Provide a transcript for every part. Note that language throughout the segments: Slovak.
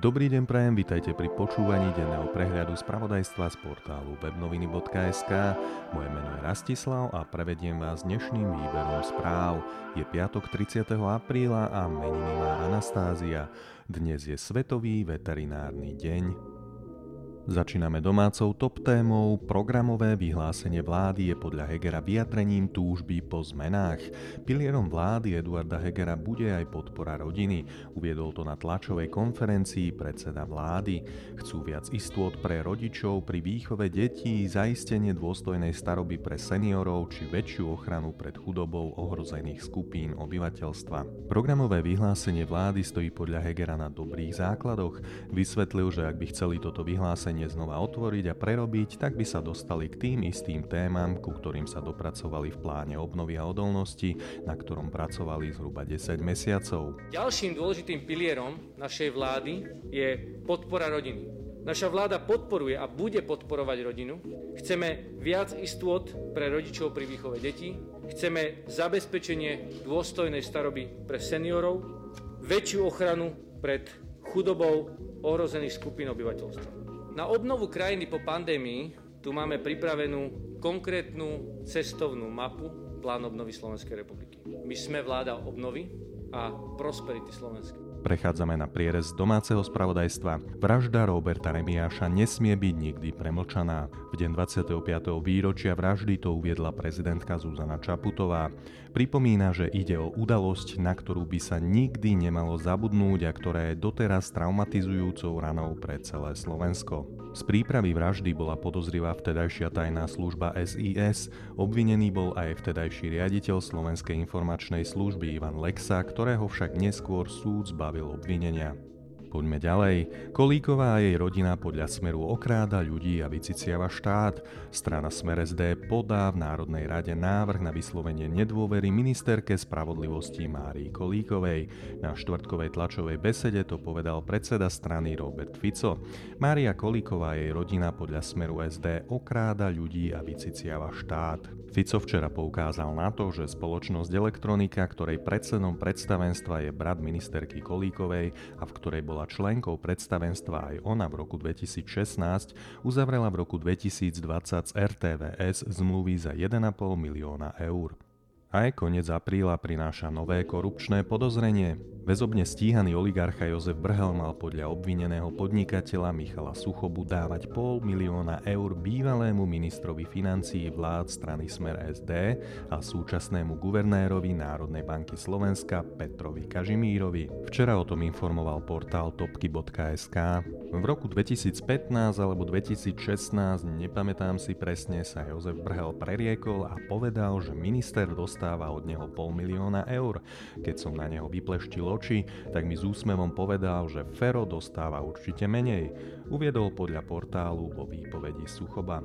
Dobrý deň prajem, vitajte pri počúvaní denného prehľadu spravodajstva z portálu webnoviny.sk. Moje meno je Rastislav a prevediem vás dnešným výberom správ. Je piatok 30. apríla a meniny má Anastázia. Dnes je Svetový veterinárny deň. Začíname domácou top témou. Programové vyhlásenie vlády je podľa Hegera vyjadrením túžby po zmenách. Pilierom vlády Eduarda Hegera bude aj podpora rodiny. Uviedol to na tlačovej konferencii predseda vlády. Chcú viac istôt pre rodičov pri výchove detí, zaistenie dôstojnej staroby pre seniorov či väčšiu ochranu pred chudobou ohrozených skupín obyvateľstva. Programové vyhlásenie vlády stojí podľa Hegera na dobrých základoch. Vysvetlil, že ak by chceli toto vyhlásenie riešenie znova otvoriť a prerobiť, tak by sa dostali k tým istým témam, ku ktorým sa dopracovali v pláne obnovy a odolnosti, na ktorom pracovali zhruba 10 mesiacov. Ďalším dôležitým pilierom našej vlády je podpora rodiny. Naša vláda podporuje a bude podporovať rodinu. Chceme viac istôt pre rodičov pri výchove detí. Chceme zabezpečenie dôstojnej staroby pre seniorov, väčšiu ochranu pred chudobou ohrozených skupín obyvateľstva. Na obnovu krajiny po pandémii tu máme pripravenú konkrétnu cestovnú mapu plán obnovy Slovenskej republiky. My sme vláda obnovy a prosperity Slovenska. Prechádzame na prierez domáceho spravodajstva. Vražda Roberta Remiáša nesmie byť nikdy premlčaná. V deň 25. výročia vraždy to uviedla prezidentka Zuzana Čaputová. Pripomína, že ide o udalosť, na ktorú by sa nikdy nemalo zabudnúť a ktorá je doteraz traumatizujúcou ranou pre celé Slovensko. Z prípravy vraždy bola podozrivá vtedajšia tajná služba SIS, obvinený bol aj vtedajší riaditeľ Slovenskej informačnej služby Ivan Lexa, ktorého však neskôr súd zbavil obvinenia. Poďme ďalej. Kolíková a jej rodina podľa Smeru okráda ľudí a vyciciava štát. Strana Smer SD podá v Národnej rade návrh na vyslovenie nedôvery ministerke spravodlivosti Márii Kolíkovej. Na štvrtkovej tlačovej besede to povedal predseda strany Robert Fico. Mária Kolíková a jej rodina podľa Smeru SD okráda ľudí a vyciciava štát. Fico včera poukázal na to, že spoločnosť Elektronika, ktorej predsedom predstavenstva je brat ministerky Kolíkovej a v ktorej bola členkou predstavenstva aj ona v roku 2016, uzavrela v roku 2020 z RTVS zmluvy za 1,5 milióna eur. Aj koniec apríla prináša nové korupčné podozrenie. Väzobne stíhaný oligarcha Jozef Brhel mal podľa obvineného podnikateľa Michala Suchobu dávať pol milióna eur bývalému ministrovi financií vlád strany Smer SD a súčasnému guvernérovi Národnej banky Slovenska Petrovi Kažimírovi. Včera o tom informoval portál topky.sk. V roku 2015 alebo 2016, nepamätám si presne, sa Jozef Brhel preriekol a povedal, že minister dostáva od neho pol milióna eur. Keď som na neho vypleštil oči, tak mi s úsmevom povedal, že Fero dostáva určite menej. Uviedol podľa portálu vo výpovedi Suchoba.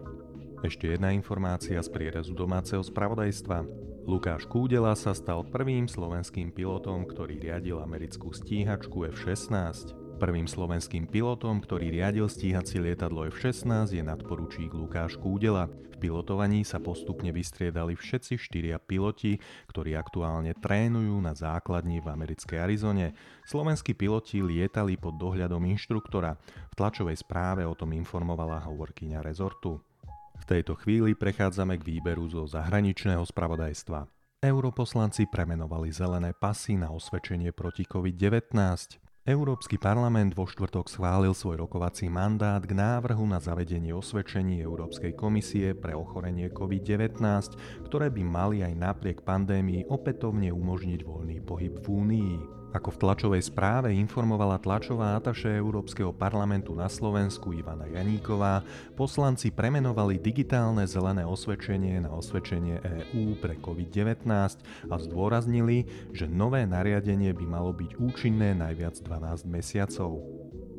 Ešte jedna informácia z prierezu domáceho spravodajstva. Lukáš Kúdela sa stal prvým slovenským pilotom, ktorý riadil americkú stíhačku F-16. Prvým slovenským pilotom, ktorý riadil stíhacie lietadlo F-16 je nadporučík Lukáš Kúdela. V pilotovaní sa postupne vystriedali všetci štyria piloti, ktorí aktuálne trénujú na základni v americkej Arizone. Slovenskí piloti lietali pod dohľadom inštruktora. V tlačovej správe o tom informovala hovorkyňa rezortu. V tejto chvíli prechádzame k výberu zo zahraničného spravodajstva. Europoslanci premenovali zelené pasy na osvedčenie proti COVID-19. Európsky parlament vo štvrtok schválil svoj rokovací mandát k návrhu na zavedenie osvedčení Európskej komisie pre ochorenie COVID-19, ktoré by mali aj napriek pandémii opätovne umožniť voľný pohyb v Únii. Ako v tlačovej správe informovala tlačová ataše Európskeho parlamentu na Slovensku Ivana Janíková, poslanci premenovali digitálne zelené osvedčenie na osvedčenie EÚ pre COVID-19 a zdôraznili, že nové nariadenie by malo byť účinné najviac 12 mesiacov.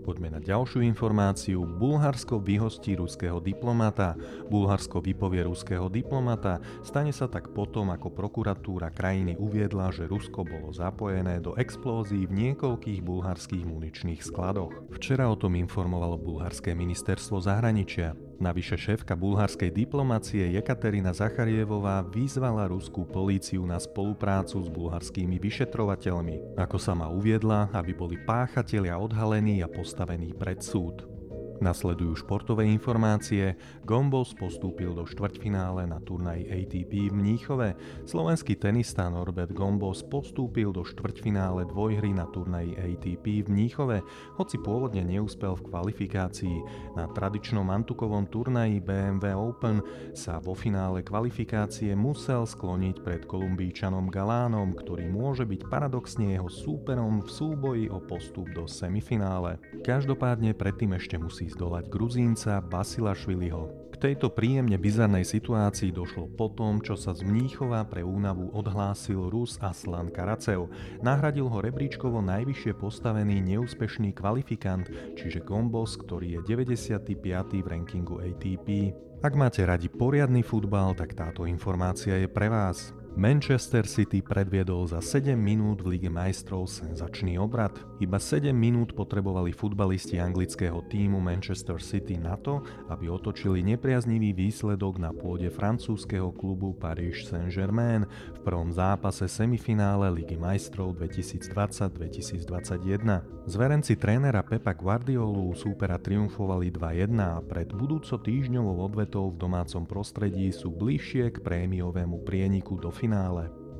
Poďme na ďalšiu informáciu. Bulharsko vyhostí ruského diplomata. Bulharsko vypovie ruského diplomata. Stane sa tak potom, ako prokuratúra krajiny uviedla, že Rusko bolo zapojené do explózií v niekoľkých bulharských muničných skladoch. Včera o tom informovalo bulharské ministerstvo zahraničia. Navyše šéfka bulharskej diplomacie Jekaterina Zacharievová vyzvala ruskú políciu na spoluprácu s bulharskými vyšetrovateľmi. Ako sama uviedla, aby boli páchatelia odhalení a postavení postavený pred súd. Nasledujú športové informácie. Gombos postúpil do štvrťfinále na turnaji ATP v Mníchove. Slovenský tenista Norbert Gombos postúpil do štvrťfinále dvojhry na turnaji ATP v Mníchove, hoci pôvodne neúspel v kvalifikácii. Na tradičnom antukovom turnaji BMW Open sa vo finále kvalifikácie musel skloniť pred kolumbíčanom Galánom, ktorý môže byť paradoxne jeho súperom v súboji o postup do semifinále. Každopádne predtým ešte musí zdolať Gruzínca Basila Šviliho. K tejto príjemne bizarnej situácii došlo po tom, čo sa z Mníchova pre únavu odhlásil Rus Aslan Karacev. Nahradil ho rebríčkovo najvyššie postavený neúspešný kvalifikant, čiže Gombos, ktorý je 95. v rankingu ATP. Ak máte radi poriadny futbal, tak táto informácia je pre vás. Manchester City predviedol za 7 minút v Lige majstrov senzačný obrad. Iba 7 minút potrebovali futbalisti anglického týmu Manchester City na to, aby otočili nepriaznivý výsledok na pôde francúzskeho klubu Paris Saint-Germain v prvom zápase semifinále Ligy majstrov 2020-2021. Zverenci trénera Pepa Guardiolu súpera triumfovali 2-1 a pred budúco týždňovou odvetou v domácom prostredí sú bližšie k prémiovému prieniku do finále.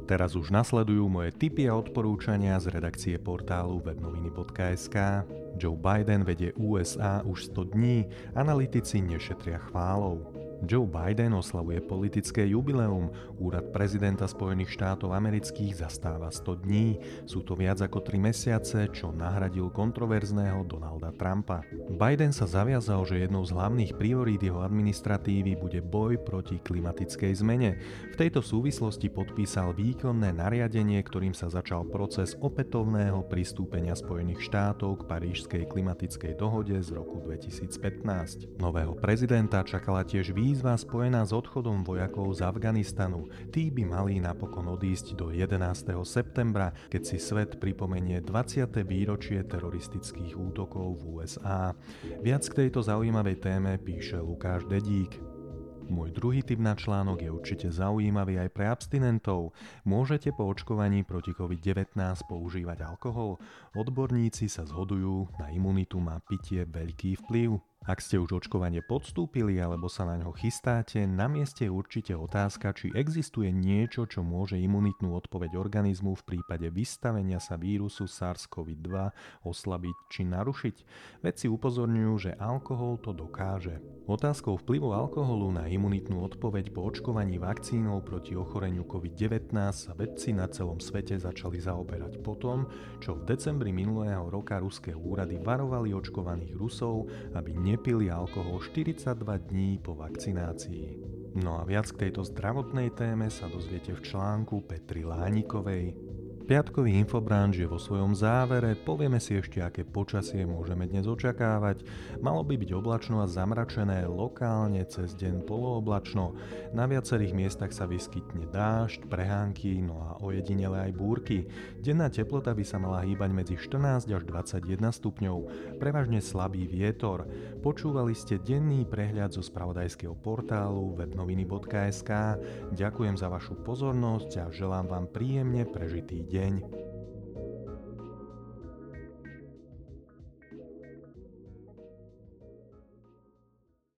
Teraz už nasledujú moje tipy a odporúčania z redakcie portálu webnoviny.sk. Joe Biden vedie USA už 100 dní, analytici nešetria chválou. Joe Biden oslavuje politické jubileum. Úrad prezidenta Spojených štátov amerických zastáva 100 dní. Sú to viac ako 3 mesiace, čo nahradil kontroverzného Donalda Trumpa. Biden sa zaviazal, že jednou z hlavných priorít jeho administratívy bude boj proti klimatickej zmene. V tejto súvislosti podpísal výkonné nariadenie, ktorým sa začal proces opätovného pristúpenia Spojených štátov k Parížskej klimatickej dohode z roku 2015. Nového prezidenta čakala tiež výzva výzva spojená s odchodom vojakov z Afganistanu. Tí by mali napokon odísť do 11. septembra, keď si svet pripomenie 20. výročie teroristických útokov v USA. Viac k tejto zaujímavej téme píše Lukáš Dedík. Môj druhý typ na článok je určite zaujímavý aj pre abstinentov. Môžete po očkovaní proti COVID-19 používať alkohol? Odborníci sa zhodujú, na imunitu má pitie veľký vplyv. Ak ste už očkovanie podstúpili alebo sa na ňo chystáte, na mieste je určite otázka, či existuje niečo, čo môže imunitnú odpoveď organizmu v prípade vystavenia sa vírusu SARS-CoV-2 oslabiť či narušiť. Vedci upozorňujú, že alkohol to dokáže. Otázkou vplyvu alkoholu na imunitnú odpoveď po očkovaní vakcínou proti ochoreniu COVID-19 sa vedci na celom svete začali zaoberať potom, čo v decembri minulého roka ruské úrady varovali očkovaných Rusov, aby ne nepili alkohol 42 dní po vakcinácii. No a viac k tejto zdravotnej téme sa dozviete v článku Petri Lánikovej. Piatkový infobranč je vo svojom závere, povieme si ešte, aké počasie môžeme dnes očakávať. Malo by byť oblačno a zamračené, lokálne cez deň polooblačno. Na viacerých miestach sa vyskytne dážď, prehánky, no a ojedinele aj búrky. Denná teplota by sa mala hýbať medzi 14 až 21 stupňov, prevažne slabý vietor. Počúvali ste denný prehľad zo spravodajského portálu webnoviny.sk. Ďakujem za vašu pozornosť a želám vám príjemne prežitý deň deň.